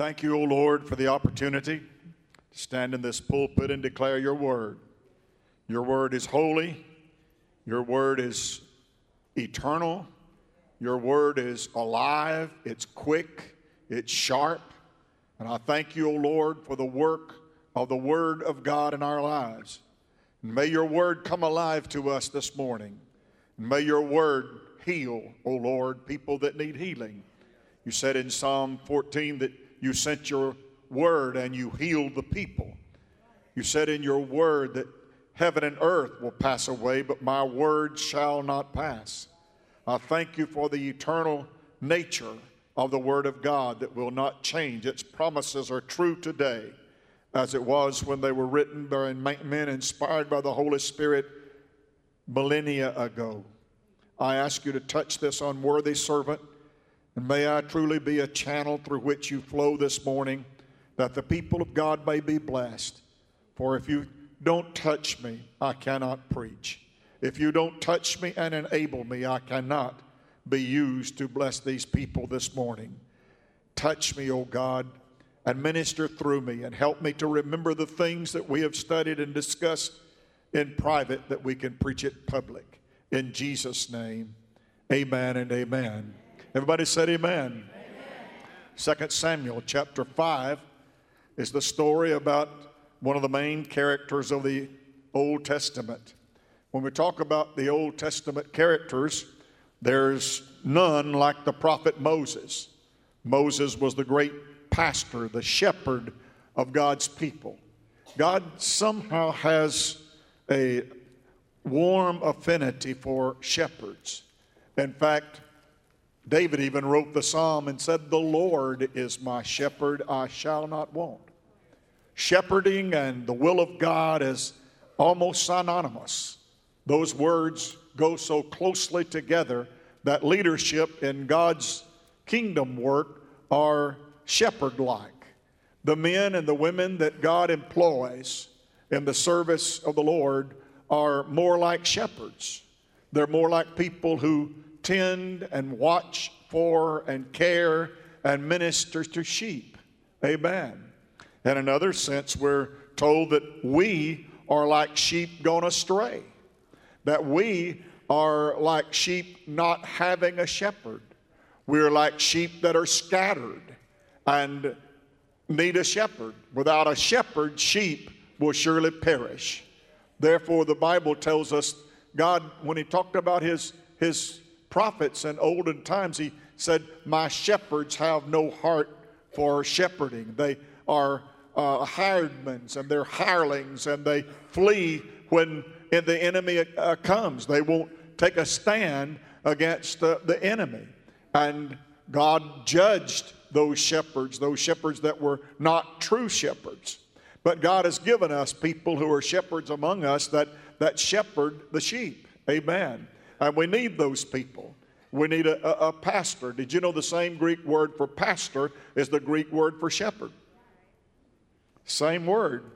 Thank you, O Lord, for the opportunity to stand in this pulpit and declare your word. Your word is holy, your word is eternal, your word is alive, it's quick, it's sharp. And I thank you, O Lord, for the work of the word of God in our lives. And may your word come alive to us this morning. And may your word heal, O Lord, people that need healing. You said in Psalm 14 that you sent your word and you healed the people. You said in your word that heaven and earth will pass away, but my word shall not pass. I thank you for the eternal nature of the word of God that will not change. Its promises are true today as it was when they were written by men inspired by the Holy Spirit millennia ago. I ask you to touch this unworthy servant, and may I truly be a channel through which you flow this morning, that the people of God may be blessed. For if you don't touch me, I cannot preach. If you don't touch me and enable me, I cannot be used to bless these people this morning. Touch me, O God and minister through me and help me to remember the things that we have studied and discussed in private that we can preach it public. In Jesus' name, amen and amen. Everybody said amen. Second 2 Samuel chapter 5 is the story about one of the main characters of the Old Testament. When we talk about the Old Testament characters, there's none like the prophet Moses. Moses was the great pastor, the shepherd of God's people. God somehow has a warm affinity for shepherds. In fact, David even wrote the psalm and said, The Lord is my shepherd, I shall not want. Shepherding and the will of God is almost synonymous. Those words go so closely together that leadership in God's kingdom work are shepherd like. The men and the women that God employs in the service of the Lord are more like shepherds. They're more like people who tend and watch for and care and minister to sheep. Amen. In another sense, we're told that we are like sheep gone astray, that we are like sheep not having a shepherd. We're like sheep that are scattered and need a shepherd. Without a shepherd, sheep will surely perish. Therefore, the Bible tells us God, when He talked about His, his prophets in olden times, He said, My shepherds have no heart for shepherding. They are uh, hiredmen and they're hirelings and they flee when the enemy uh, comes. They won't take a stand against uh, the enemy. And God judged those shepherds, those shepherds that were not true shepherds. But God has given us people who are shepherds among us that, that shepherd the sheep. Amen. And we need those people. We need a, a, a pastor. Did you know the same Greek word for pastor is the Greek word for shepherd? Same word.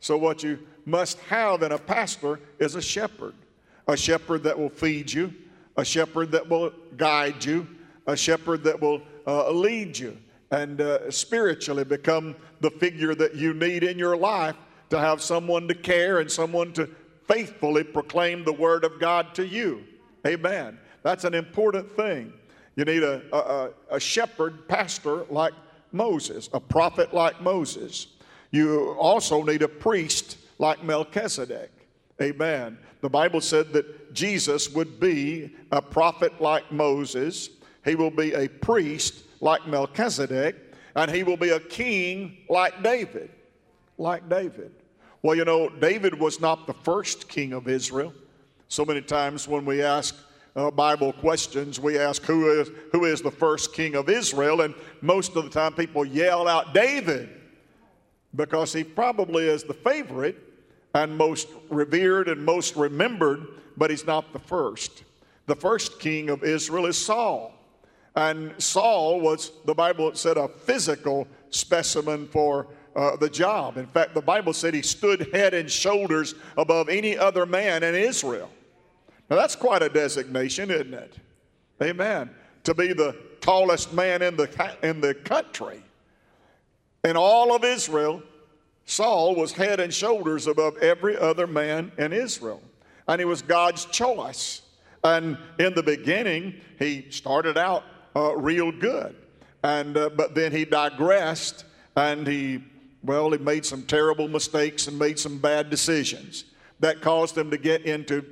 So, what you must have in a pastor is a shepherd a shepherd that will feed you, a shepherd that will guide you, a shepherd that will uh, lead you and uh, spiritually become the figure that you need in your life to have someone to care and someone to faithfully proclaim the word of God to you. Amen. That's an important thing. You need a, a, a shepherd, pastor like Moses, a prophet like Moses. You also need a priest like Melchizedek. Amen. The Bible said that Jesus would be a prophet like Moses, he will be a priest like Melchizedek, and he will be a king like David. Like David. Well, you know, David was not the first king of Israel. So many times when we ask uh, Bible questions, we ask who is, who is the first king of Israel, and most of the time people yell out David because he probably is the favorite and most revered and most remembered, but he's not the first. The first king of Israel is Saul. And Saul was, the Bible said, a physical specimen for uh, the job. In fact, the Bible said he stood head and shoulders above any other man in Israel. Now, that's quite a designation, isn't it? Amen. To be the tallest man in the, in the country. in all of Israel, Saul was head and shoulders above every other man in Israel. And he was God's choice. And in the beginning, he started out uh, real good. And, uh, but then he digressed and he, well, he made some terrible mistakes and made some bad decisions that caused him to get into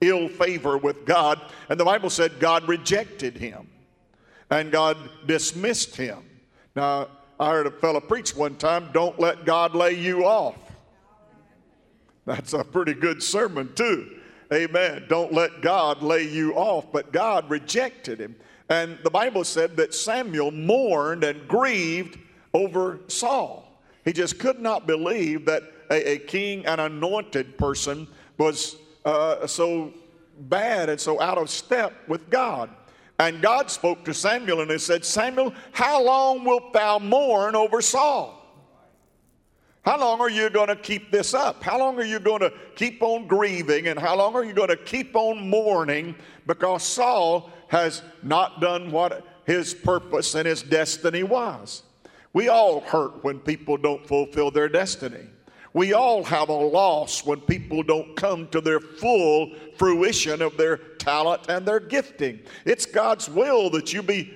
ill favor with God. And the Bible said God rejected him and God dismissed him. Now, I heard a fellow preach one time, don't let God lay you off. That's a pretty good sermon, too. Amen. Don't let God lay you off. But God rejected him. And the Bible said that Samuel mourned and grieved over Saul. He just could not believe that a, a king, an anointed person, was uh, so bad and so out of step with God. And God spoke to Samuel and he said, Samuel, how long wilt thou mourn over Saul? How long are you going to keep this up? How long are you going to keep on grieving? And how long are you going to keep on mourning because Saul has not done what his purpose and his destiny was? We all hurt when people don't fulfill their destiny. We all have a loss when people don't come to their full fruition of their talent and their gifting. It's God's will that you be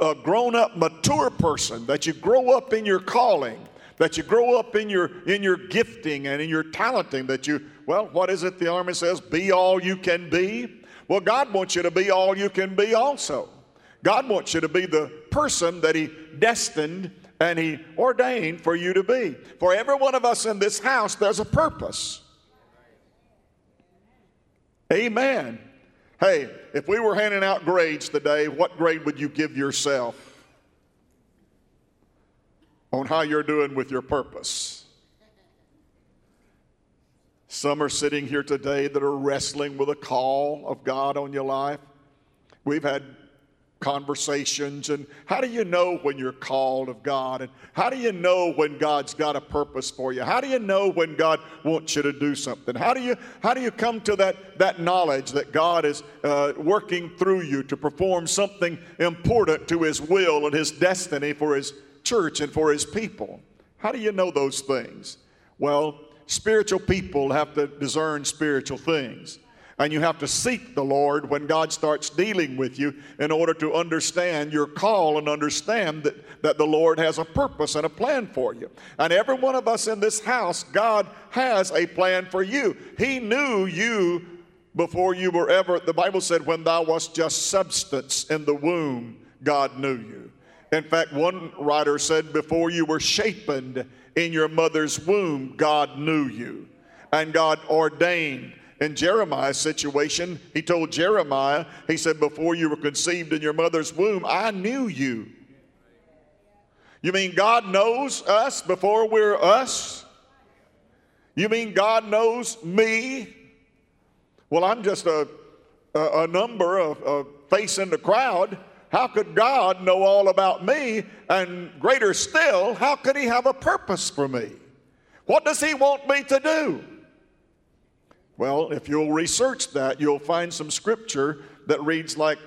a grown up, mature person, that you grow up in your calling, that you grow up in your, in your gifting and in your talenting, that you, well, what is it the Army says? Be all you can be. Well, God wants you to be all you can be also. God wants you to be the person that He destined and He ordained for you to be. For every one of us in this house, there's a purpose. Amen. Hey, if we were handing out grades today, what grade would you give yourself on how you're doing with your purpose? Some are sitting here today that are wrestling with a call of God on your life. We've had conversations and how do you know when you're called of God and how do you know when God's got a purpose for you? How do you know when God wants you to do something? How do you how do you come to that that knowledge that God is uh, working through you to perform something important to his will and his destiny for his church and for his people? How do you know those things? Well spiritual people have to discern spiritual things and you have to seek the Lord when God starts dealing with you in order to understand your call and understand that, that the Lord has a purpose and a plan for you. And every one of us in this house, God has a plan for you. He knew you before you were ever, the Bible said, when thou wast just substance in the womb, God knew you. In fact, one writer said, before you were shapen in your mother's womb, God knew you. And God ordained in Jeremiah's situation, he told Jeremiah, he said, Before you were conceived in your mother's womb, I knew you. You mean God knows us before we're us? You mean God knows me? Well, I'm just a, a, a number, of a face in the crowd. How could God know all about me? And greater still, how could He have a purpose for me? What does He want me to do? Well, if you'll research that, you'll find some scripture that reads like,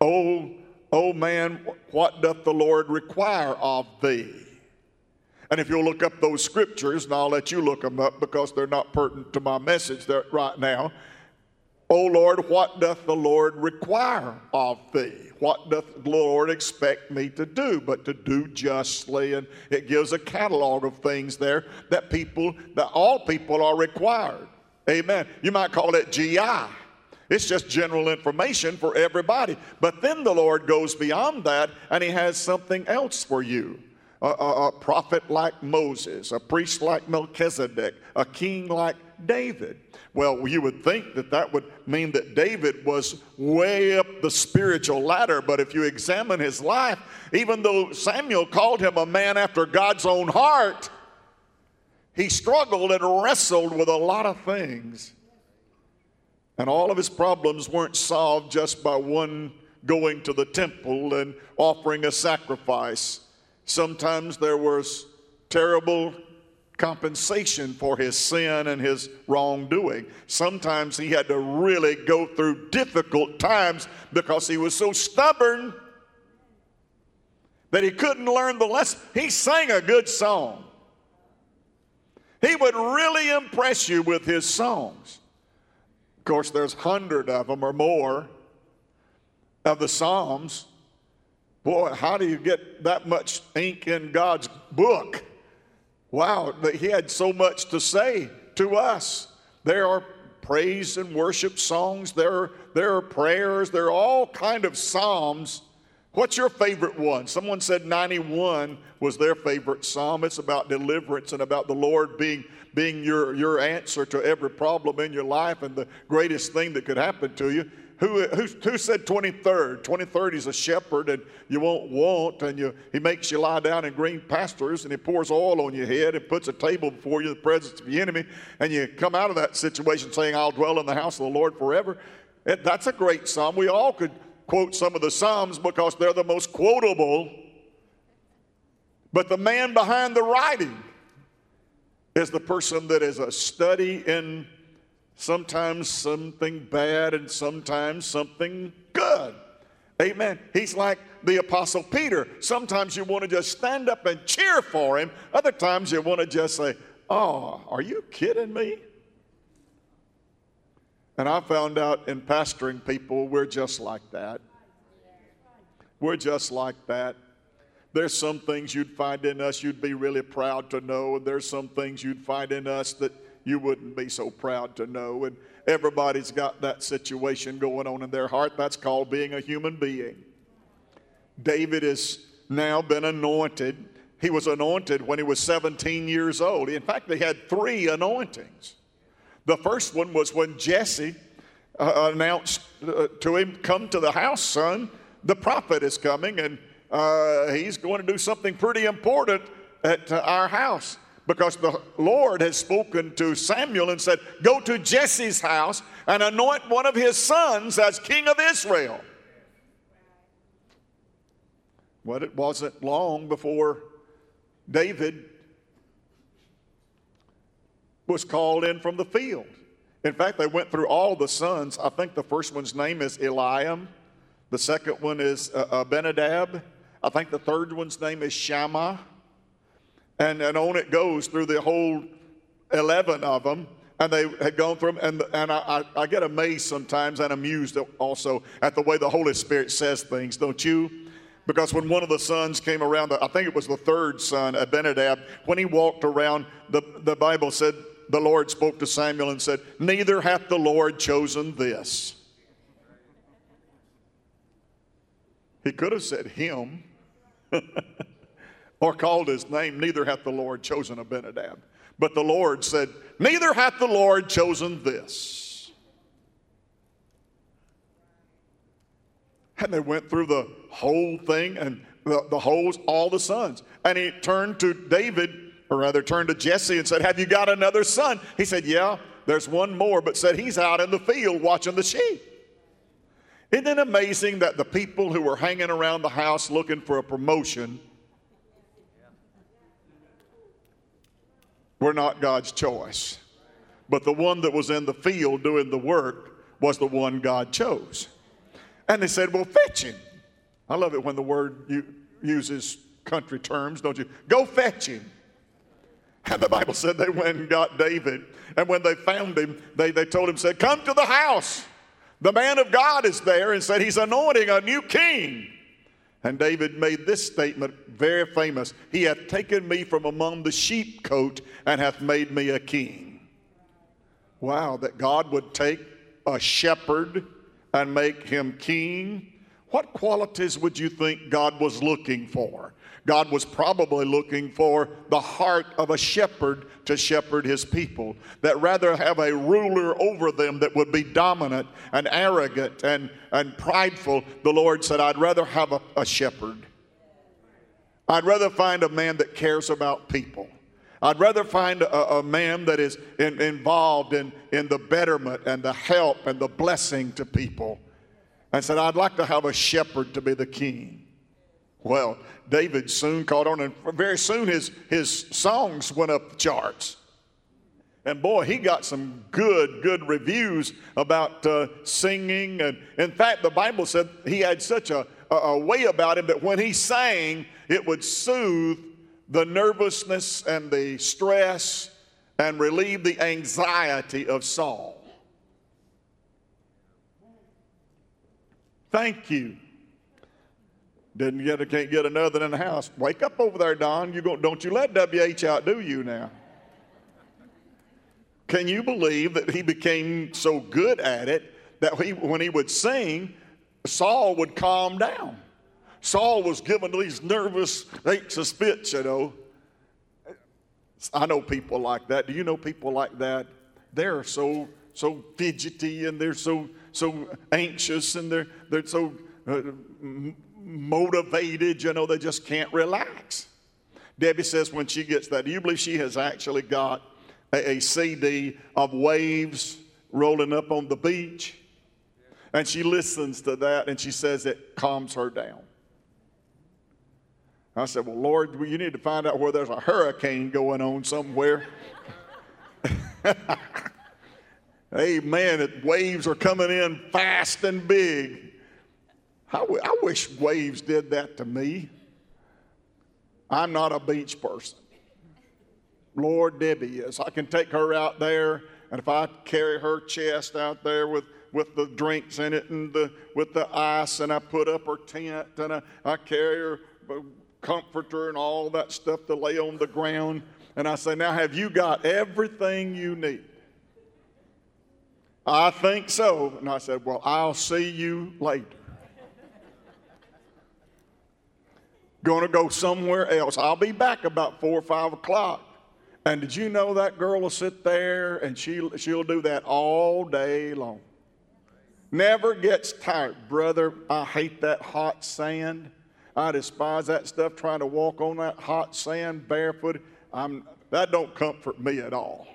Oh, oh man, what doth the Lord require of thee? And if you'll look up those scriptures, and I'll let you look them up because they're not pertinent to my message there right now. Oh Lord, what doth the Lord require of thee? What doth the Lord expect me to do? But to do justly. And it gives a catalog of things there that people, that all people are required. Amen. You might call it GI. It's just general information for everybody. But then the Lord goes beyond that and He has something else for you. A, a, a, prophet like Moses, a priest like Melchizedek, a king like David. Well, you would think that that would mean that David was way up the spiritual ladder, but if you examine his life, even though Samuel called him a man after God's own heart, he struggled and wrestled with a lot of things. And all of his problems weren't solved just by one going to the temple and offering a sacrifice. Sometimes there was terrible compensation for his sin and his wrongdoing. Sometimes he had to really go through difficult times because he was so stubborn. that he couldn't learn the lesson. He sang a good song. He would really impress you with his songs. Of course, there's hundred of them or more of the Psalms. Boy, how do you get that much ink in God's book? Wow, that he had so much to say to us. There are praise and worship songs, there there are prayers, there are all kind of psalms. What's your favorite one? Someone said 91 was their favorite psalm. It's about deliverance and about the Lord being, being your, your answer to every problem in your life and the greatest thing that could happen to you. Who, who, who said 23rd? 23rd, he's a shepherd and you won't want, and you, he makes you lie down in green pastures and he pours oil on your head and puts a table before you in the presence of the enemy, and you come out of that situation saying, I'll dwell in the house of the Lord forever. It, that's a great psalm. We all could quote some of the psalms because they're the most quotable. But the man behind the writing is the person that is a study in sometimes something bad and sometimes something good. Amen. He's like the Apostle Peter. Sometimes you want to just stand up and cheer for him, other times you want to just say, Oh, are you kidding me? And I found out in pastoring people, we're just like that. We're just like that. There's some things you'd find in us you'd be really proud to know, and there's some things you'd find in us that you wouldn't be so proud to know. And everybody's got that situation going on in their heart. That's called being a human being. David has now been anointed. He was anointed when he was 17 years old. In fact, he had three anointings. The first one was when Jesse uh, announced uh, to him, Come to the house, son. The prophet is coming, and uh, he's going to do something pretty important at uh, our house because the Lord has spoken to Samuel and said, Go to Jesse's house and anoint one of his sons as king of Israel. Well, it wasn't long before David was called in from the field. In fact, they went through all the sons. I think the first one's name is Eliab, the second one is uh, Abinadab. I think the third one's name is Shammah. And, and on it goes through the whole 11 of them. And they had gone through them. And, and I, I, I get amazed sometimes and amused also at the way the Holy Spirit says things, don't you? Because when one of the sons came around, I think it was the third son, Abinadab, when he walked around, the, the Bible said, the Lord spoke to Samuel and said, Neither hath the Lord chosen this. He could have said him. or called his name, neither hath the Lord chosen Abinadab. But the Lord said, Neither hath the Lord chosen this. And they went through the whole thing and the, the whole, all the sons. And he turned to David, or rather turned to Jesse and said, Have you got another son? He said, Yeah, there's one more, but said he's out in the field watching the sheep. Isn't it amazing that the people who were hanging around the house looking for a promotion were not God's choice. But the one that was in the field doing the work was the one God chose. And they said, Well, fetch him. I love it when the word uses country terms, don't you? Go fetch him. And the Bible said they went and got David. And when they found him, they, they told him, said, Come to the house. The man of God is there and said, He's anointing a new king. And David made this statement very famous He hath taken me from among the sheepcote and hath made me a king. Wow, that God would take a shepherd and make him king. What qualities would you think God was looking for? God was probably looking for the heart of a shepherd to shepherd his people, that rather have a ruler over them that would be dominant and arrogant and, and prideful. The Lord said, I'd rather have a, a shepherd. I'd rather find a man that cares about people. I'd rather find a, a man that is in, involved in, in the betterment and the help and the blessing to people. And said, I'd like to have a shepherd to be the king. Well, David soon caught on, and very soon his, his songs went up the charts. And boy, he got some good, good reviews about uh, singing. And in fact, the Bible said he had such a, a, a way about him that when he sang, it would soothe the nervousness and the stress and relieve the anxiety of Saul. Thank you. Didn't get, can't get another in the house. Wake up over there, Don. You go, don't you let WH outdo you now. Can you believe that he became so good at it that he, when he would sing, Saul would calm down? Saul was given these nervous, anxious fits, you know. I know people like that. Do you know people like that? They're so so fidgety and they're so so anxious and they're they're so uh, motivated. You know, they just can't relax. Debbie says when she gets that, do you believe she has actually got a, a CD of waves rolling up on the beach? And she listens to that and she says it calms her down. I said, Well, Lord, you need to find out where there's a hurricane going on somewhere. Amen. Waves are coming in fast and big. I, w- I wish waves did that to me. I'm not a beach person. Lord, Debbie is. I can take her out there, and if I carry her chest out there with, with the drinks in it and the, with the ice, and I put up her tent, and I, I carry her uh, comforter and all that stuff to lay on the ground, and I say, Now, have you got everything you need? I think so. And I said, Well, I'll see you later. Going to go somewhere else. I'll be back about four or five o'clock. And did you know that girl will sit there and she, she'll do that all day long? Never gets tired. Brother, I hate that hot sand. I despise that stuff, trying to walk on that hot sand barefoot. I'm, that don't comfort me at all.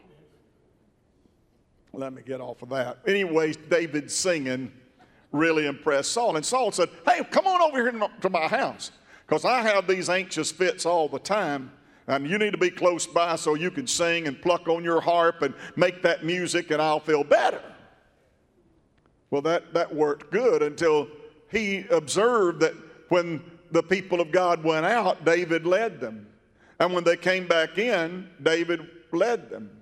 Let me get off of that. Anyways, David singing really impressed Saul. And Saul said, Hey, come on over here to my house because I have these anxious fits all the time. And you need to be close by so you can sing and pluck on your harp and make that music, and I'll feel better. Well, that, that worked good until he observed that when the people of God went out, David led them. And when they came back in, David led them.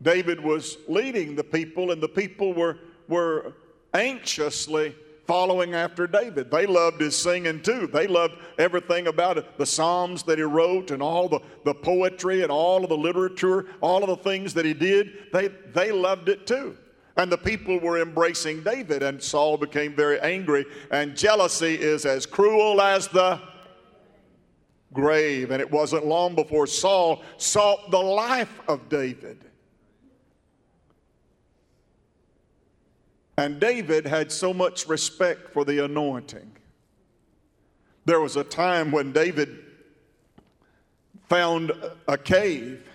David was leading the people, and the people were, were anxiously following after David. They loved his singing too. They loved everything about it the Psalms that he wrote, and all the, the poetry, and all of the literature, all of the things that he did. They, they loved it too. And the people were embracing David, and Saul became very angry. And jealousy is as cruel as the grave. And it wasn't long before Saul sought the life of David. And David had so much respect for the anointing. There was a time when David found a cave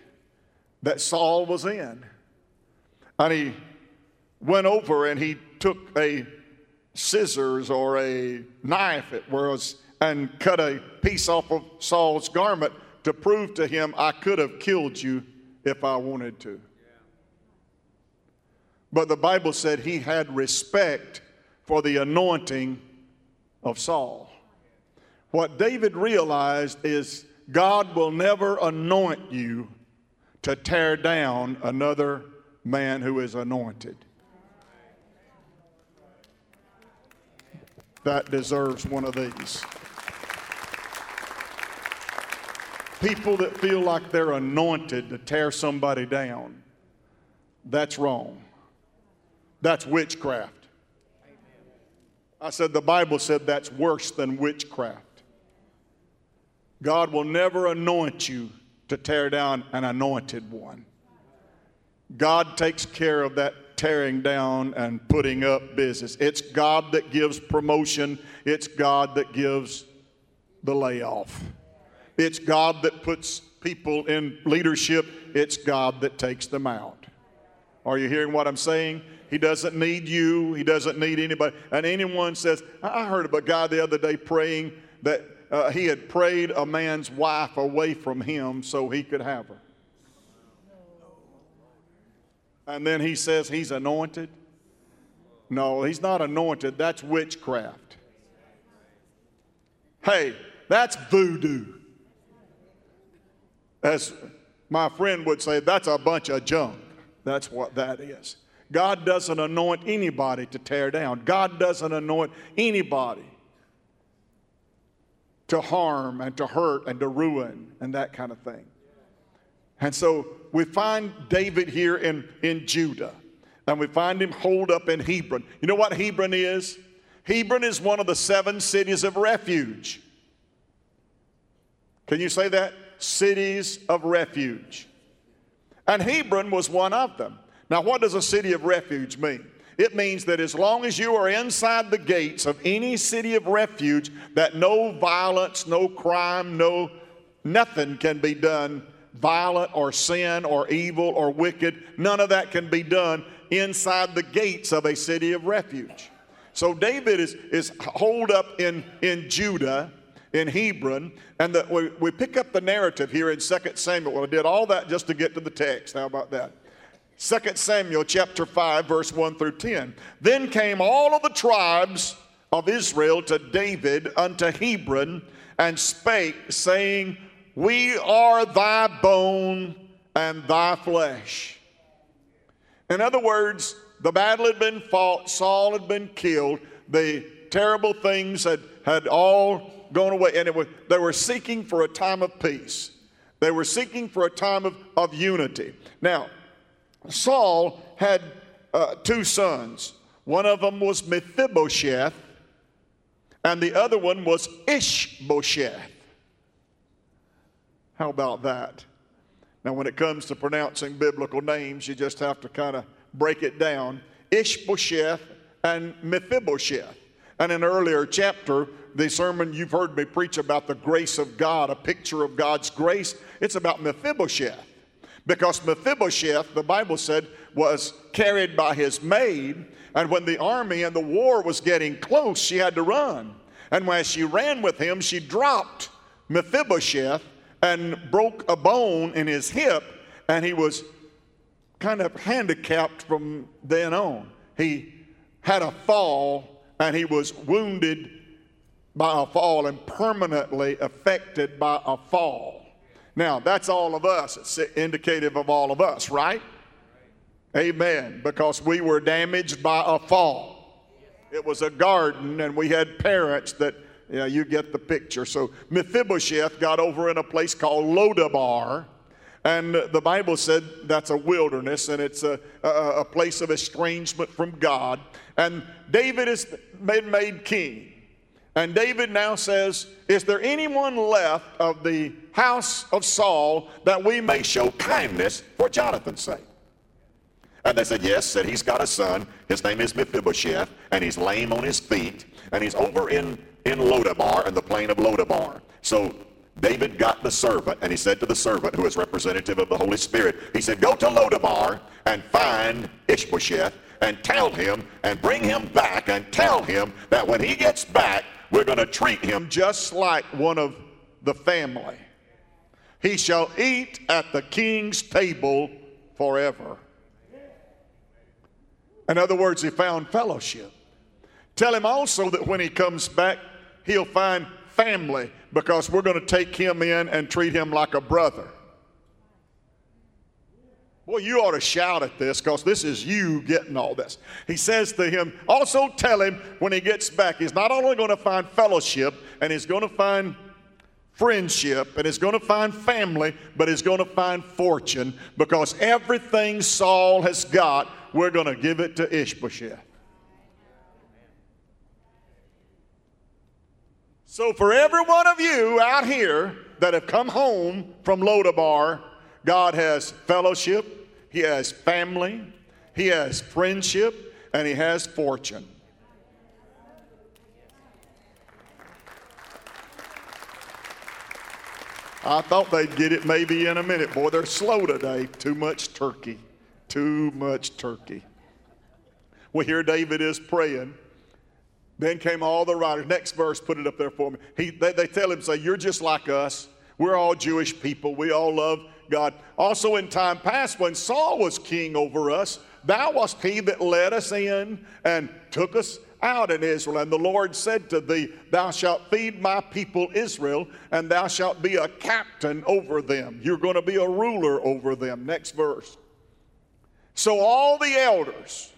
that Saul was in. And he went over and he took a scissors or a knife, it was, and cut a piece off of Saul's garment to prove to him, I could have killed you if I wanted to. But the Bible said he had respect for the anointing of Saul. What David realized is God will never anoint you to tear down another man who is anointed. that deserves one of these. People that feel like they're anointed to tear somebody down, that's wrong. That's witchcraft. I said the Bible said that's worse than witchcraft. God will never anoint you to tear down an anointed one. God takes care of that tearing down and putting up business. It's God that gives promotion, it's God that gives the layoff. It's God that puts people in leadership, it's God that takes them out. Are you hearing what I'm saying? He doesn't need you, He doesn't need anybody. And anyone says, I heard of a guy the other day praying that uh, he had prayed a man's wife away from him so he could have her and then he says he's anointed? No, he's not anointed. That's witchcraft. Hey, that's voodoo. As my friend would say, that's a bunch of junk. That's what that is. God doesn't anoint anybody to tear down. God doesn't anoint anybody to harm and to hurt and to ruin and that kind of thing. And so we find David here in, in Judah, and we find him holed up in Hebron. You know what Hebron is? Hebron is one of the seven cities of refuge. Can you say that? Cities of refuge. And Hebron was one of them. Now, what does a city of refuge mean? It means that as long as you are inside the gates of any city of refuge, that no violence, no crime, no nothing can be done violent or sin or evil or wicked. None of that can be done inside the gates of a city of refuge. So David is, is holed up in, in Judah, in Hebron, and the, we, we pick up the narrative here in 2 Samuel. Well, I did all that just to get to the text. How about that? 2 Samuel chapter 5, verse 1 through 10. Then came all of the tribes of Israel to David unto Hebron and spake, saying, We are thy bone and thy flesh. In other words, the battle had been fought, Saul had been killed, the terrible things had, had all gone away, and was, they were seeking for a time of peace. They were seeking for a time of, of unity. Now, Saul had uh, two sons. One of them was Mephibosheth, and the other one was Ishbosheth. How about that? Now, when it comes to pronouncing biblical names, you just have to kind of break it down. Ishbosheth and Mephibosheth. And in an earlier chapter, the sermon you've heard me preach about the grace of God, a picture of God's grace, it's about Mephibosheth. Because Mephibosheth, the Bible said, was carried by his maid, and when the army and the war was getting close, she had to run. And when she ran with him, she dropped Mephibosheth and broke a bone in his hip, and he was kind of handicapped from then on. He had a fall, and he was wounded by a fall and permanently affected by a fall. Now, that's all of us. It's indicative of all of us, right? Amen. Because we were damaged by a fall. It was a garden, and we had parents that, you you get the picture. So Mephibosheth got over in a place called Lodabar. And the Bible said that's a wilderness and it's a, a, a place of estrangement from God. And David is made, made king. And David now says, Is there anyone left of the house of Saul that we may show kindness for Jonathan's sake? And they said, Yes, said he's got a son. His name is Mephibosheth, and he's lame on his feet, and he's over in, in Lodabar, in the plain of Lodabar. So David got the servant, and he said to the servant, who is representative of the Holy Spirit, he said, Go to Lodabar and find Ishbosheth and tell him and bring him back and tell him that when he gets back, we're going to treat him just like one of the family. He shall eat at the king's table forever. In other words, he found fellowship. Tell him also that when he comes back, he'll find family because we're going to take him in and treat him like a brother. Well, you ought to shout at this because this is you getting all this. He says to him, also tell him when he gets back, he's not only going to find fellowship and he's going to find friendship and he's going to find family, but he's going to find fortune because everything Saul has got, we're going to give it to Ishbosheth. So, for every one of you out here that have come home from Lodabar, God has fellowship, he has family, he has friendship, and he has fortune. I thought they'd get it maybe in a minute. Boy, they're slow today. Too much turkey. Too much turkey. Well, here David is praying. Then came all the writers. Next verse, put it up there for me. He, they, they tell him, say, You're just like us. We're all Jewish people. We all love God. Also, in time past, when Saul was king over us, thou wast he that led us in and took us out in Israel. And the Lord said to thee, Thou shalt feed my people Israel, and thou shalt be a captain over them. You're going to be a ruler over them. Next verse. So all the elders,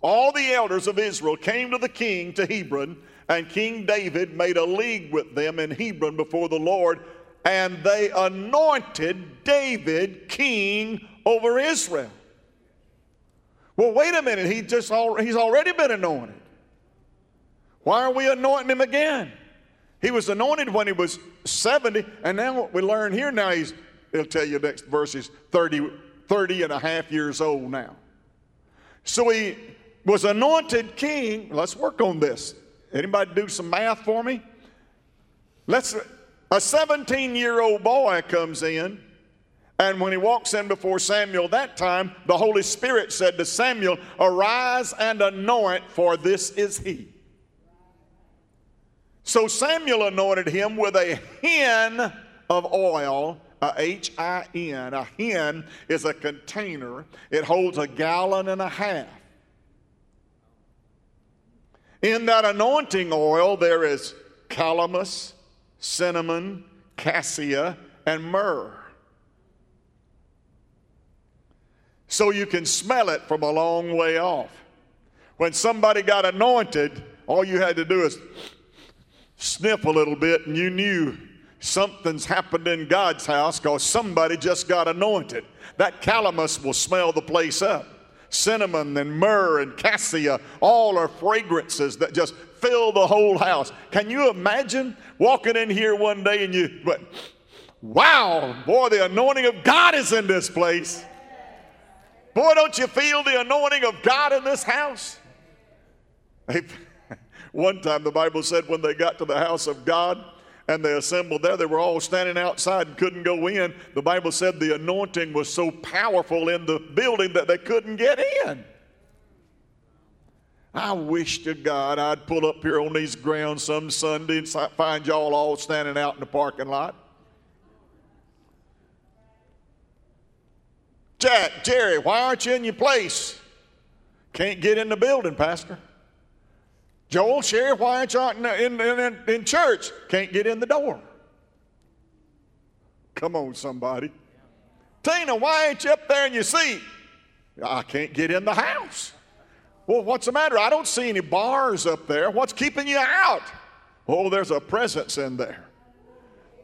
all the elders of Israel came to the king to Hebron, and King David made a league with them in Hebron before the Lord, and they anointed David king over Israel. Well, wait a minute. He just al- he's already been anointed. Why are we anointing him again? He was anointed when he was 70, and now what we learn here now he's, he'll tell you next verse, he's 30, 30 and a half years old now. So he was anointed king. Let's work on this. Anybody do some math for me? Let's a 17 year old boy comes in, and when he walks in before Samuel that time, the Holy Spirit said to Samuel, Arise and anoint, for this is he. So Samuel anointed him with a hin of oil, a H I N. A hin is a container, it holds a gallon and a half. In that anointing oil, there is calamus, cinnamon, cassia, and myrrh. So you can smell it from a long way off. When somebody got anointed, all you had to do is sniff a little bit and you knew something's happened in God's house because somebody just got anointed. That calamus will smell the place up cinnamon and myrrh and cassia, all are fragrances that just fill the whole house. Can you imagine walking in here one day and you, but wow, boy, the anointing of God is in this place. Boy, don't you feel the anointing of God in this house? One time the Bible said when they got to the house of God, and they assembled there. They were all standing outside and couldn't go in. The Bible said the anointing was so powerful in the building that they couldn't get in. I wish to God I'd pull up here on these grounds some Sunday and find y'all all standing out in the parking lot. Jack, Jerry, why aren't you in your place? Can't get in the building, Pastor. Joel, Sheriff, why aren't you in, in, in, in church? Can't get in the door. Come on, somebody. Tina, why ain't you up there in your seat? I can't get in the house. Well, what's the matter? I don't see any bars up there. What's keeping you out? Oh, there's a presence in there.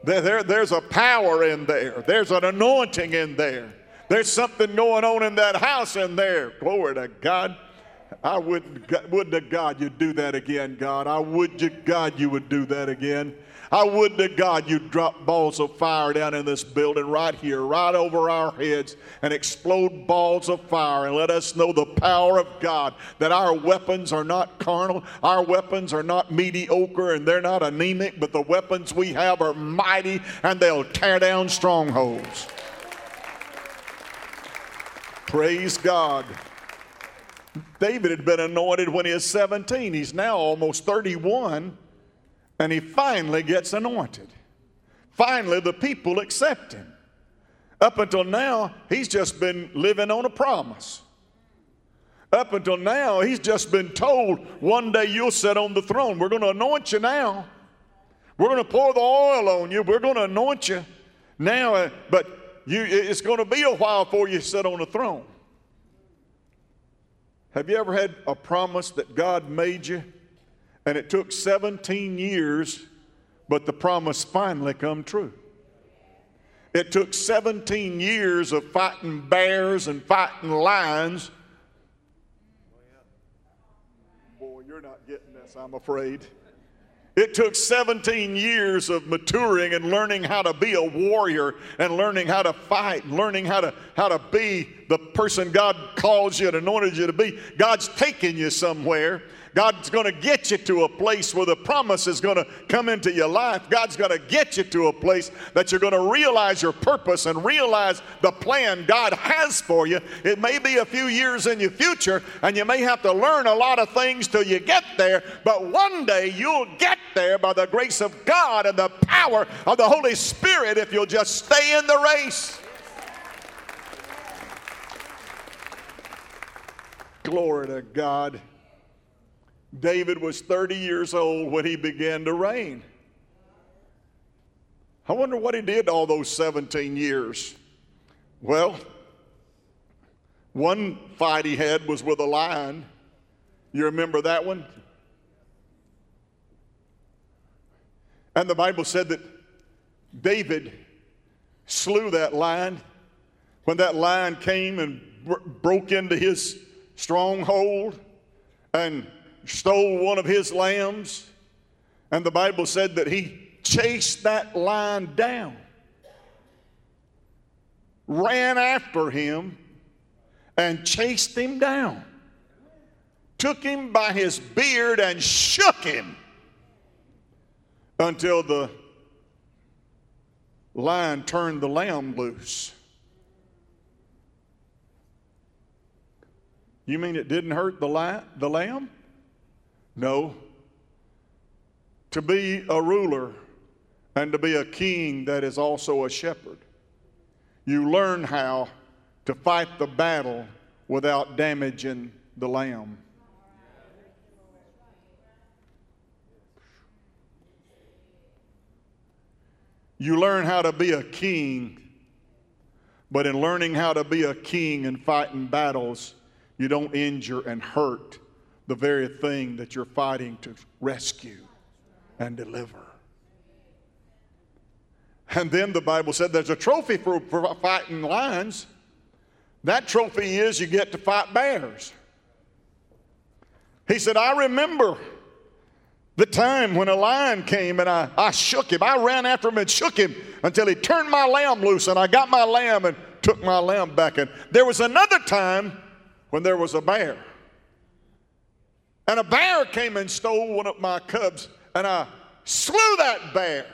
There, there. There's a power in there. There's an anointing in there. There's something going on in that house in there. Glory to God. I wouldn't, would to God you'd do that again, God. I would to God you would do that again. I would to God you'd drop balls of fire down in this building right here, right over our heads, and explode balls of fire and let us know the power of God that our weapons are not carnal, our weapons are not mediocre, and they're not anemic, but the weapons we have are mighty and they'll tear down strongholds. Praise God. David had been anointed when he was 17. He's now almost 31, and he finally gets anointed. Finally, the people accept him. Up until now, he's just been living on a promise. Up until now, he's just been told, one day you'll sit on the throne. We're going to anoint you now. We're going to pour the oil on you. We're going to anoint you now, uh, but you, it's going to be a while before you sit on the throne. Have you ever had a promise that God made you and it took 17 years, but the promise finally come true? It took 17 years of fighting bears and fighting lions. Boy, you're not getting this, I'm afraid. It took 17 years of maturing and learning how to be a warrior and learning how to fight, and learning how to, how to be the person God calls you and anointed you to be. God's taking you somewhere God's going to get you to a place where the promise is going to come into your life. God's going to get you to a place that you're going to realize your purpose and realize the plan God has for you. It may be a few years in your future, and you may have to learn a lot of things till you get there, but one day you'll get there by the grace of God and the power of the Holy Spirit if you'll just stay in the race. Glory to God. David was 30 years old when he began to reign. I wonder what he did all those 17 years. Well, one fight he had was with a lion. You remember that one? And the Bible said that David slew that lion. When that lion came and br- broke into his stronghold and stole one of his lambs, and the Bible said that he chased that lion down, ran after him, and chased him down, took him by his beard and shook him until the lion turned the lamb loose. You mean it didn't hurt the, la- the lamb? No. To be a ruler and to be a king that is also a shepherd, you learn how to fight the battle without damaging the lamb. You learn how to be a king, but in learning how to be a king and fighting battles, you don't injure and hurt the very thing that you're fighting to rescue and deliver. And then the Bible said there's a trophy for, fighting lions. That trophy is you get to fight bears. He said, I remember the time when a lion came and I, I shook him. I ran after him and shook him until he turned my lamb loose and I got my lamb and took my lamb back. And there was another time when there was a bear. And a bear came and stole one of my cubs and I slew that bear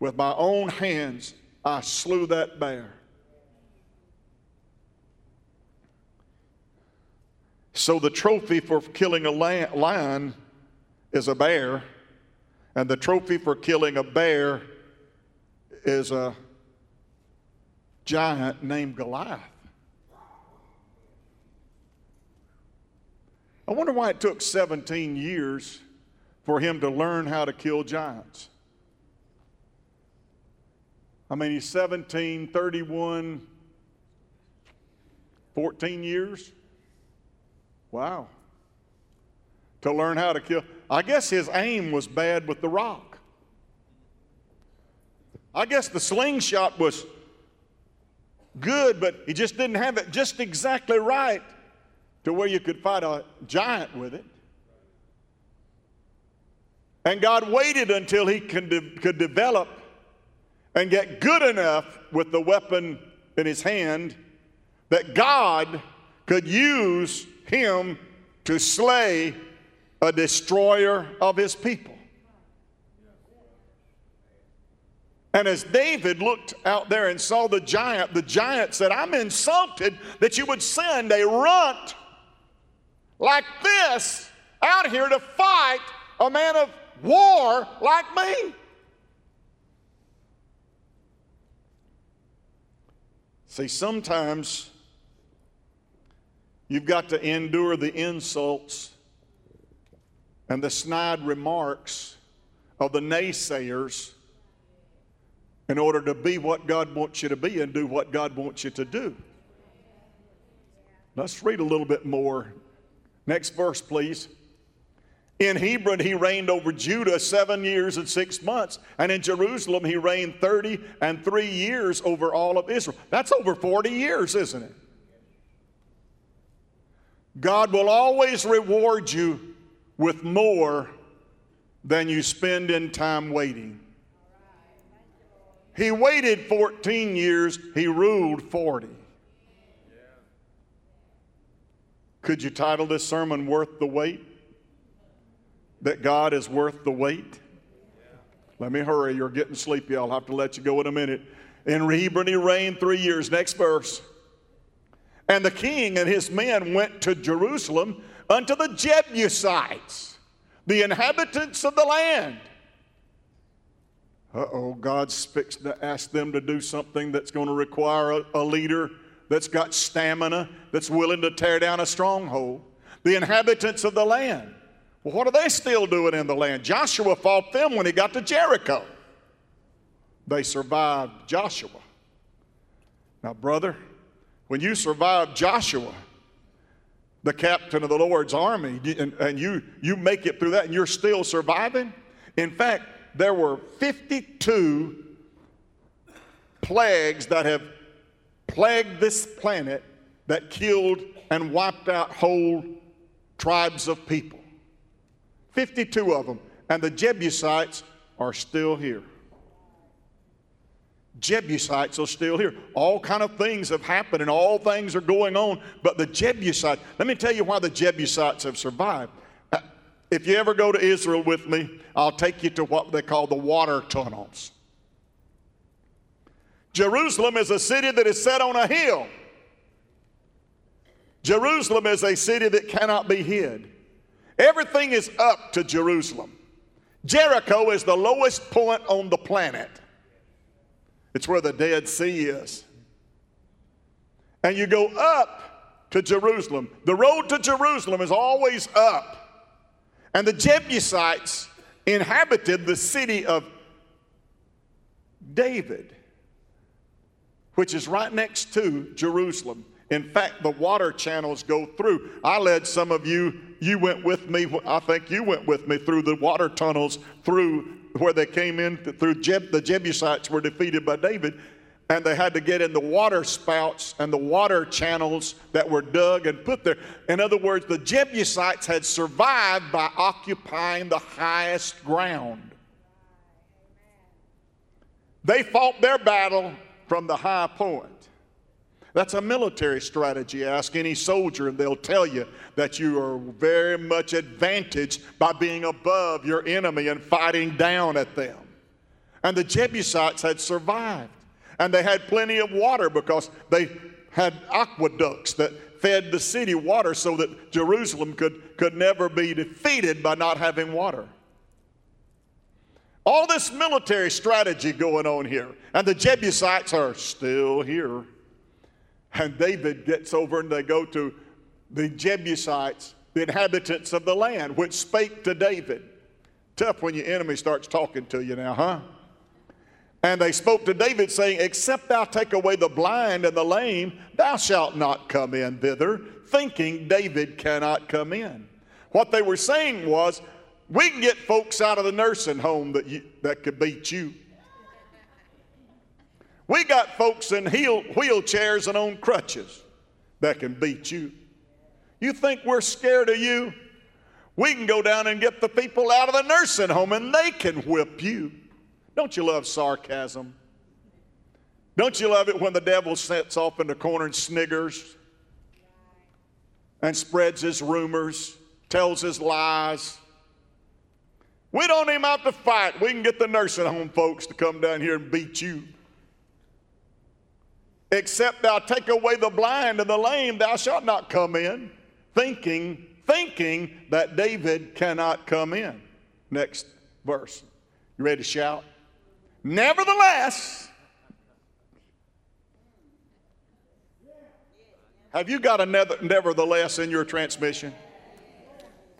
with my own hands. I slew that bear. So the trophy for killing a lion is a bear, and the trophy for killing a bear is a giant named Goliath. I wonder why it took 17 years for him to learn how to kill giants. I mean, he's 17, 31, 14 years. Wow. To learn how to kill. I guess his aim was bad with the rock. I guess the slingshot was good, but he just didn't have it just exactly right to where you could fight a giant with it. And God waited until he could, de- could develop and get good enough with the weapon in his hand that God could use him to slay a destroyer of his people. And as David looked out there and saw the giant, the giant said, I'm insulted that you would send a runt like this out here to fight a man of war like me. See, sometimes You've got to endure the insults and the snide remarks of the naysayers in order to be what God wants you to be and do what God wants you to do. Let's read a little bit more. Next verse, please. In Hebron, he reigned over Judah seven years and six months. And in Jerusalem, he reigned 30 and three years over all of Israel. That's over 40 years, isn't it? God will always reward you with more than you spend in time waiting. He waited 14 years, he ruled 40. Could you title this sermon Worth the Wait? That God is worth the wait? Let me hurry, you're getting sleepy. I'll have to let you go in a minute. In Hebron, he reigned three years. Next verse. And the king and his men went to Jerusalem unto the Jebusites, the inhabitants of the land. Uh oh, God's fixed to ask them to do something that's going to require a, a leader that's got stamina, that's willing to tear down a stronghold. The inhabitants of the land Well, what are they still doing in the land? Joshua fought them when he got to Jericho. They survived Joshua. Now, brother, when you survive Joshua, the captain of the Lord's army, and, and you, you make it through that and you're still surviving. In fact, there were 52 plagues that have plagued this planet that killed and wiped out whole tribes of people. 52 of them. And the Jebusites are still here. Jebusites are still here. All kind of things have happened and all things are going on, but the Jebusites, let me tell you why the Jebusites have survived. Uh, if you ever go to Israel with me, I'll take you to what they call the water tunnels. Jerusalem is a city that is set on a hill. Jerusalem is a city that cannot be hid. Everything is up to Jerusalem. Jericho is the lowest point on the planet. It's where the Dead Sea is. And you go up to Jerusalem. The road to Jerusalem is always up. And the Jebusites inhabited the city of David, which is right next to Jerusalem. In fact, the water channels go through. I led some of you, you went with me, I think you went with me through the water tunnels through where they came in through Jeb, the Jebusites were defeated by David, and they had to get in the water spouts and the water channels that were dug and put there. In other words, the Jebusites had survived by occupying the highest ground. They fought their battle from the high point. That's a military strategy. Ask any soldier, and they'll tell you that you are very much advantaged by being above your enemy and fighting down at them. And the Jebusites had survived, and they had plenty of water because they had aqueducts that fed the city water so that Jerusalem could, could never be defeated by not having water. All this military strategy going on here, and the Jebusites are still here. And David gets over and they go to the Jebusites, the inhabitants of the land, which spake to David. Tough when your enemy starts talking to you now, huh? And they spoke to David, saying, Except thou take away the blind and the lame, thou shalt not come in thither, thinking David cannot come in. What they were saying was, We can get folks out of the nursing home that, you, that could beat you. We got folks in heel, wheelchairs and on crutches that can beat you. You think we're scared of you? We can go down and get the people out of the nursing home and they can whip you. Don't you love sarcasm? Don't you love it when the devil sits off in the corner and sniggers and spreads his rumors, tells his lies? We don't even have to fight. We can get the nursing home folks to come down here and beat you. Except thou take away the blind and the lame, thou shalt not come in, thinking, thinking that David cannot come in. Next verse. You ready to shout? Nevertheless, have you got a nevertheless in your transmission?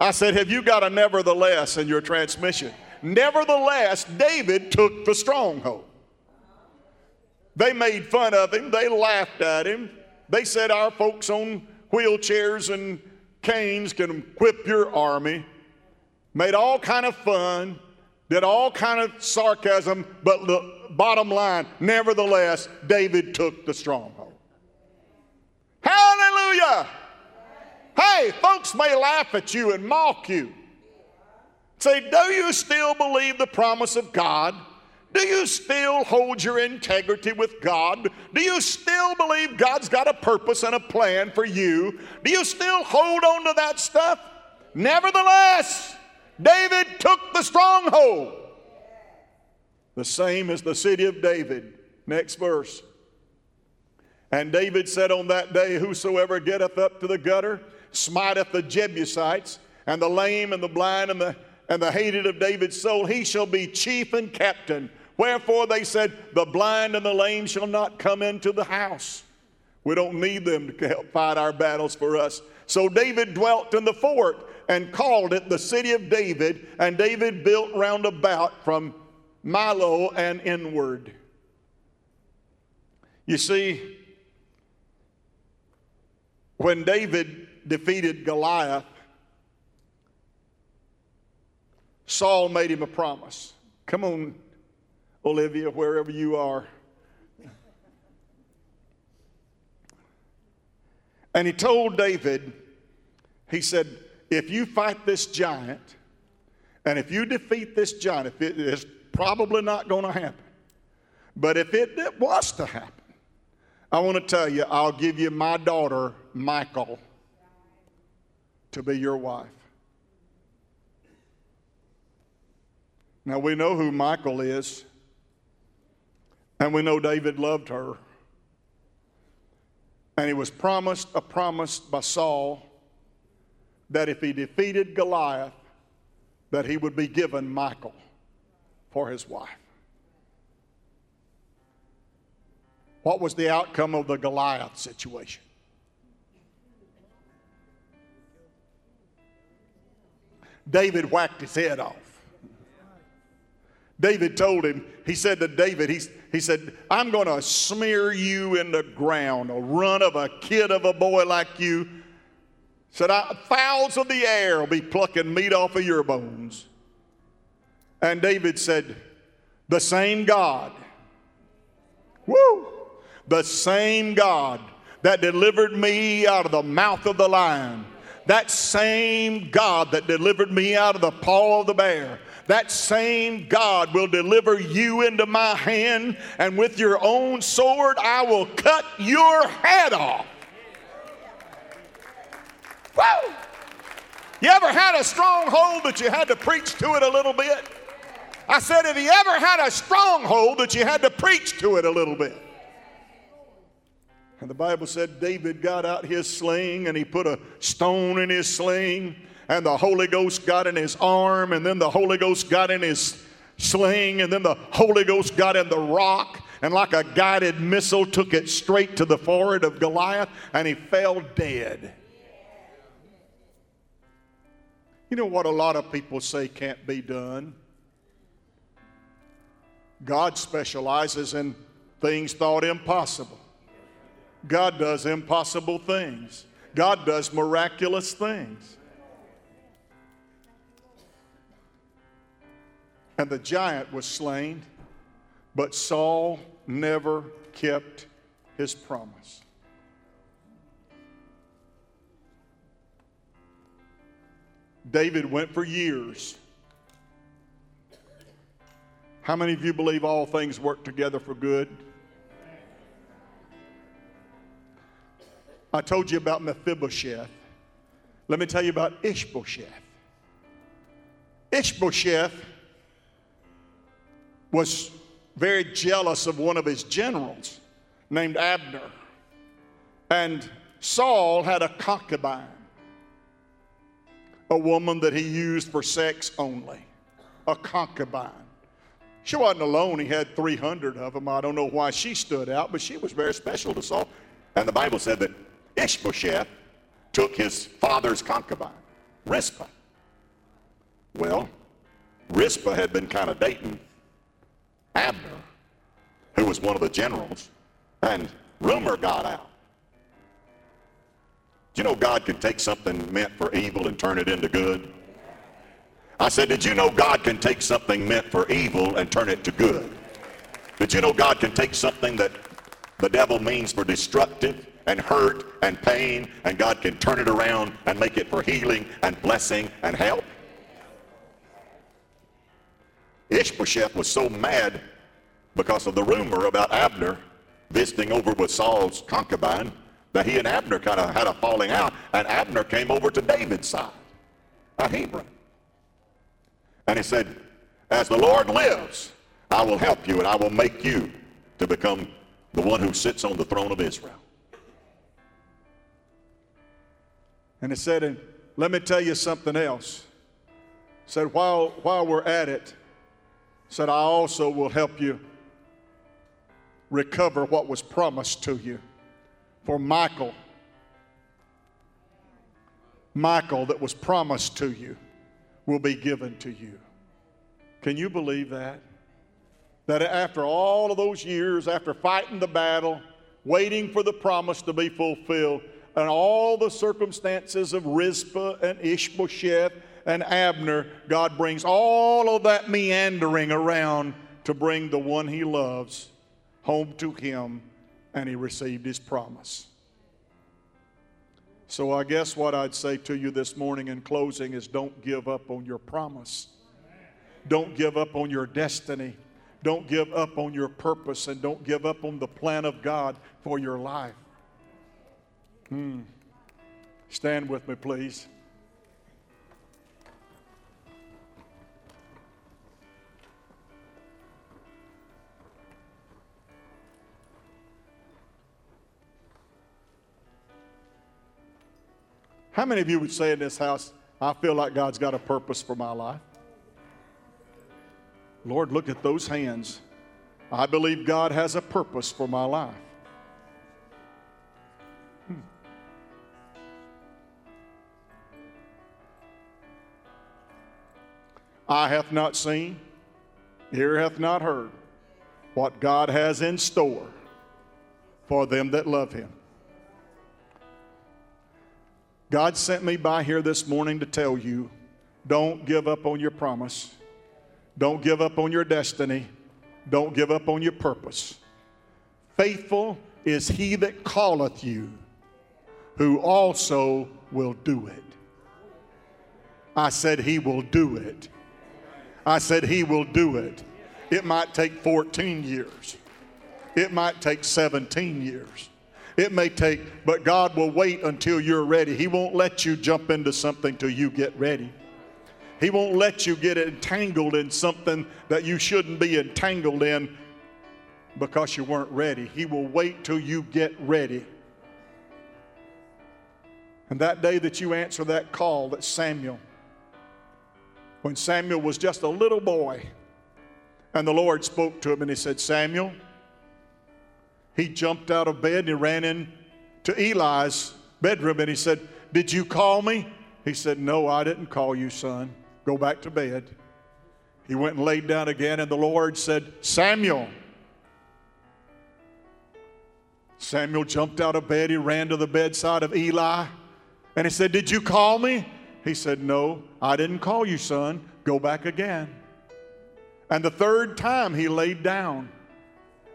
I said, Have you got a nevertheless in your transmission? Nevertheless, David took the stronghold. They made fun of him, they laughed at him. They said, Our folks on wheelchairs and canes can whip your army. Made all kind of fun, did all kind of sarcasm, but the bottom line, nevertheless, David took the stronghold. Hallelujah! Hey, folks may laugh at you and mock you. Say, do you still believe the promise of God? Do you still hold your integrity with God? Do you still believe God's got a purpose and a plan for you? Do you still hold on to that stuff? Nevertheless, David took the stronghold. The same as the city of David. Next verse. And David said on that day, Whosoever getteth up to the gutter smiteth the Jebusites, and the lame and the blind and the, and the hated of David's soul, he shall be chief and captain Wherefore they said, The blind and the lame shall not come into the house. We don't need them to help fight our battles for us. So David dwelt in the fort and called it the city of David, and David built round about from Millo and inward. You see, when David defeated Goliath, Saul made him a promise. Come on, Olivia, wherever you are. And he told David, he said, if you fight this giant, and if you defeat this giant, if it is probably not going to happen, but if it, it was to happen, I want to tell you, I'll give you my daughter, Michal, to be your wife. Now we know who Michael is, and we know David loved her. And he was promised a promise by Saul that if he defeated Goliath, that he would be given Michael for his wife. What was the outcome of the Goliath situation? David whacked his head off. David told him, he said to David, he, he said, I'm going to smear you in the ground, a run of a kid of a boy like you. Said, fowls of the air will be plucking meat off of your bones. And David said, The same God, woo, the same God that delivered me out of the mouth of the lion, that same God that delivered me out of the paw of the bear, that same God will deliver you into my hand, and with your own sword, I will cut your head off. Woo! You ever had a stronghold that you had to preach to it a little bit? I said, have you ever had a stronghold that you had to preach to it a little bit? And the Bible said David got out his sling and he put a stone in his sling, and the Holy Ghost got in his arm, and then the Holy Ghost got in his sling, and then the Holy Ghost got in the rock, and like a guided missile took it straight to the forehead of Goliath, and he fell dead. You know what a lot of people say can't be done? God specializes in things thought impossible. God does impossible things. God does miraculous things. And the giant was slain, but Saul never kept his promise. David went for years. How many of you believe all things work together for good? I told you about Mephibosheth. Let me tell you about Ishbosheth. Ishbosheth was very jealous of one of his generals named Abner. And Saul had a concubine, a woman that he used for sex only, a concubine. She wasn't alone, he had 300 of them. I don't know why she stood out, but she was very special to Saul. And the Bible said that Ishbosheth took his father's concubine, Rizpah. Well, Rizpah had been kind of dating Abner, who was one of the generals, and rumor got out. Do you know God can take something meant for evil and turn it into good? I said, Did you know God can take something meant for evil and turn it to good? Did you know God can take something that the devil means for destructive and hurt and pain, and God can turn it around and make it for healing and blessing and help. Ishbosheth was so mad because of the rumor about Abner visiting over with Saul's concubine that he and Abner kind of had a falling out, and Abner came over to David's side a Hebron. And he said, As the Lord lives, I will help you and I will make you to become the one who sits on the throne of Israel. And he said, and let me tell you something else. said, while, while we're at it, said, I also will help you recover what was promised to you for Michael. Michael, that was promised to you, will be given to you. Can you believe that? That after all of those years, after fighting the battle, waiting for the promise to be fulfilled, and all the circumstances of Rizpah and Ishbosheth and Abner, God brings all of that meandering around to bring the one he loves home to him, and he received his promise. So, I guess what I'd say to you this morning in closing is don't give up on your promise. Don't give up on your destiny. Don't give up on your purpose and don't give up on the plan of God for your life. Hmm. Stand with me, please. How many of you would say in this house, I feel like God's got a purpose for my life? Lord, look at those hands. I believe God has a purpose for my life. Eye hath not seen, ear hath not heard what God has in store for them that love Him. God sent me by here this morning to tell you don't give up on your promise. Don't give up on your destiny. Don't give up on your purpose. Faithful is he that calleth you, who also will do it. I said, He will do it. I said, He will do it. It might take 14 years, it might take 17 years. It may take, but God will wait until you're ready. He won't let you jump into something till you get ready. He won't let you get entangled in something that you shouldn't be entangled in because you weren't ready. He will wait till you get ready. And that day that you answer that call, that Samuel, when Samuel was just a little boy, and the Lord spoke to him and he said, Samuel, he jumped out of bed and he ran in to Eli's bedroom and he said, Did you call me? He said, No, I didn't call you, son. Go back to bed. He went and laid down again, and the Lord said, Samuel. Samuel jumped out of bed. He ran to the bedside of Eli and he said, Did you call me? He said, No, I didn't call you, son. Go back again. And the third time he laid down.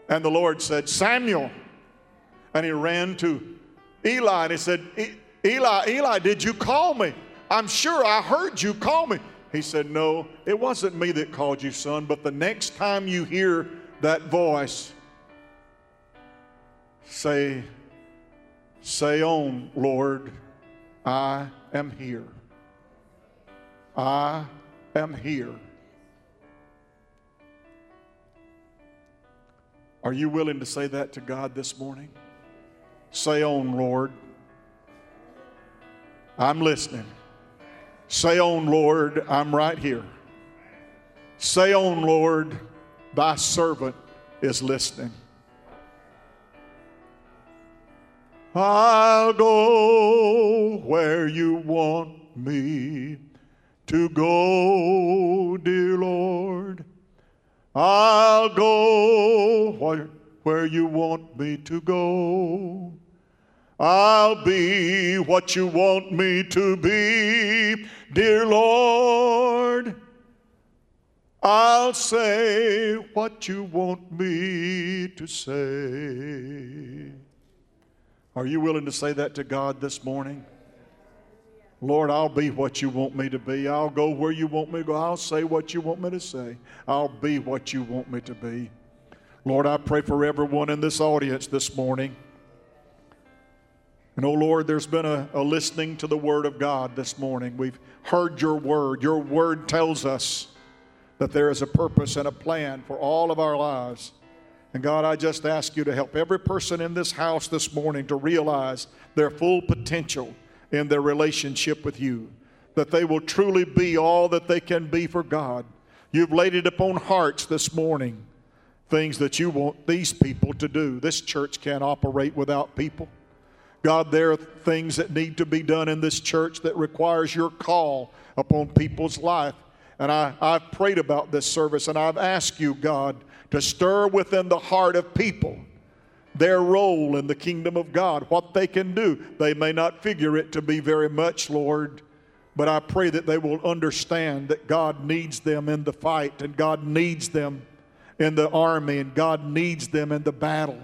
And the Lord said, Samuel. And he ran to Eli and he said, Eli, Eli, did you call me? I'm sure I heard you call me. He said, No, it wasn't me that called you, son, but the next time you hear that voice, say, Say on, Lord, I am here. I am here. Are you willing to say that to God this morning? Say on, Lord. I'm listening. Say on, Lord, I'm right here. Say on, Lord, thy servant is listening. I'll go where you want me to go, dear Lord. I'll go where, where you want me to go. I'll be what you want me to be, dear Lord. I'll say what you want me to say. Are you willing to say that to God this morning? Lord, I'll be what you want me to be. I'll go where you want me to go. I'll say what you want me to say. I'll be what you want me to be. Lord, I pray for everyone in this audience this morning. And oh Lord, there's been a, a, listening to the Word of God this morning. We've heard your Word. Your Word tells us that there is a purpose and a plan for all of our lives. And God, I just ask you to help every person in this house this morning to realize their full potential in their relationship with you, that they will truly be all that they can be for God. You've laid it upon hearts this morning, things that you want these people to do. This church can't operate without people. God, there are things that need to be done in this church that requires your call upon people's life. And I, I've prayed about this service and I've asked you, God, to stir within the heart of people their role in the kingdom of God, what they can do. They may not figure it to be very much, Lord, but I pray that they will understand that God needs them in the fight and God needs them in the army and God needs them in the battle.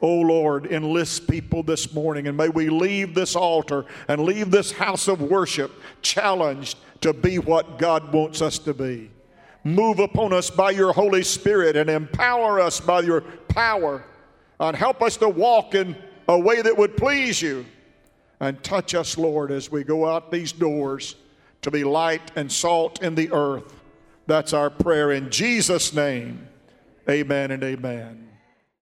Oh Lord, enlist people this morning and may we leave this altar and leave this house of worship challenged to be what God wants us to be. Move upon us by your Holy Spirit and empower us by your power and help us to walk in a way that would please you. And touch us, Lord, as we go out these doors to be light and salt in the earth. That's our prayer in Jesus' name. Amen and amen.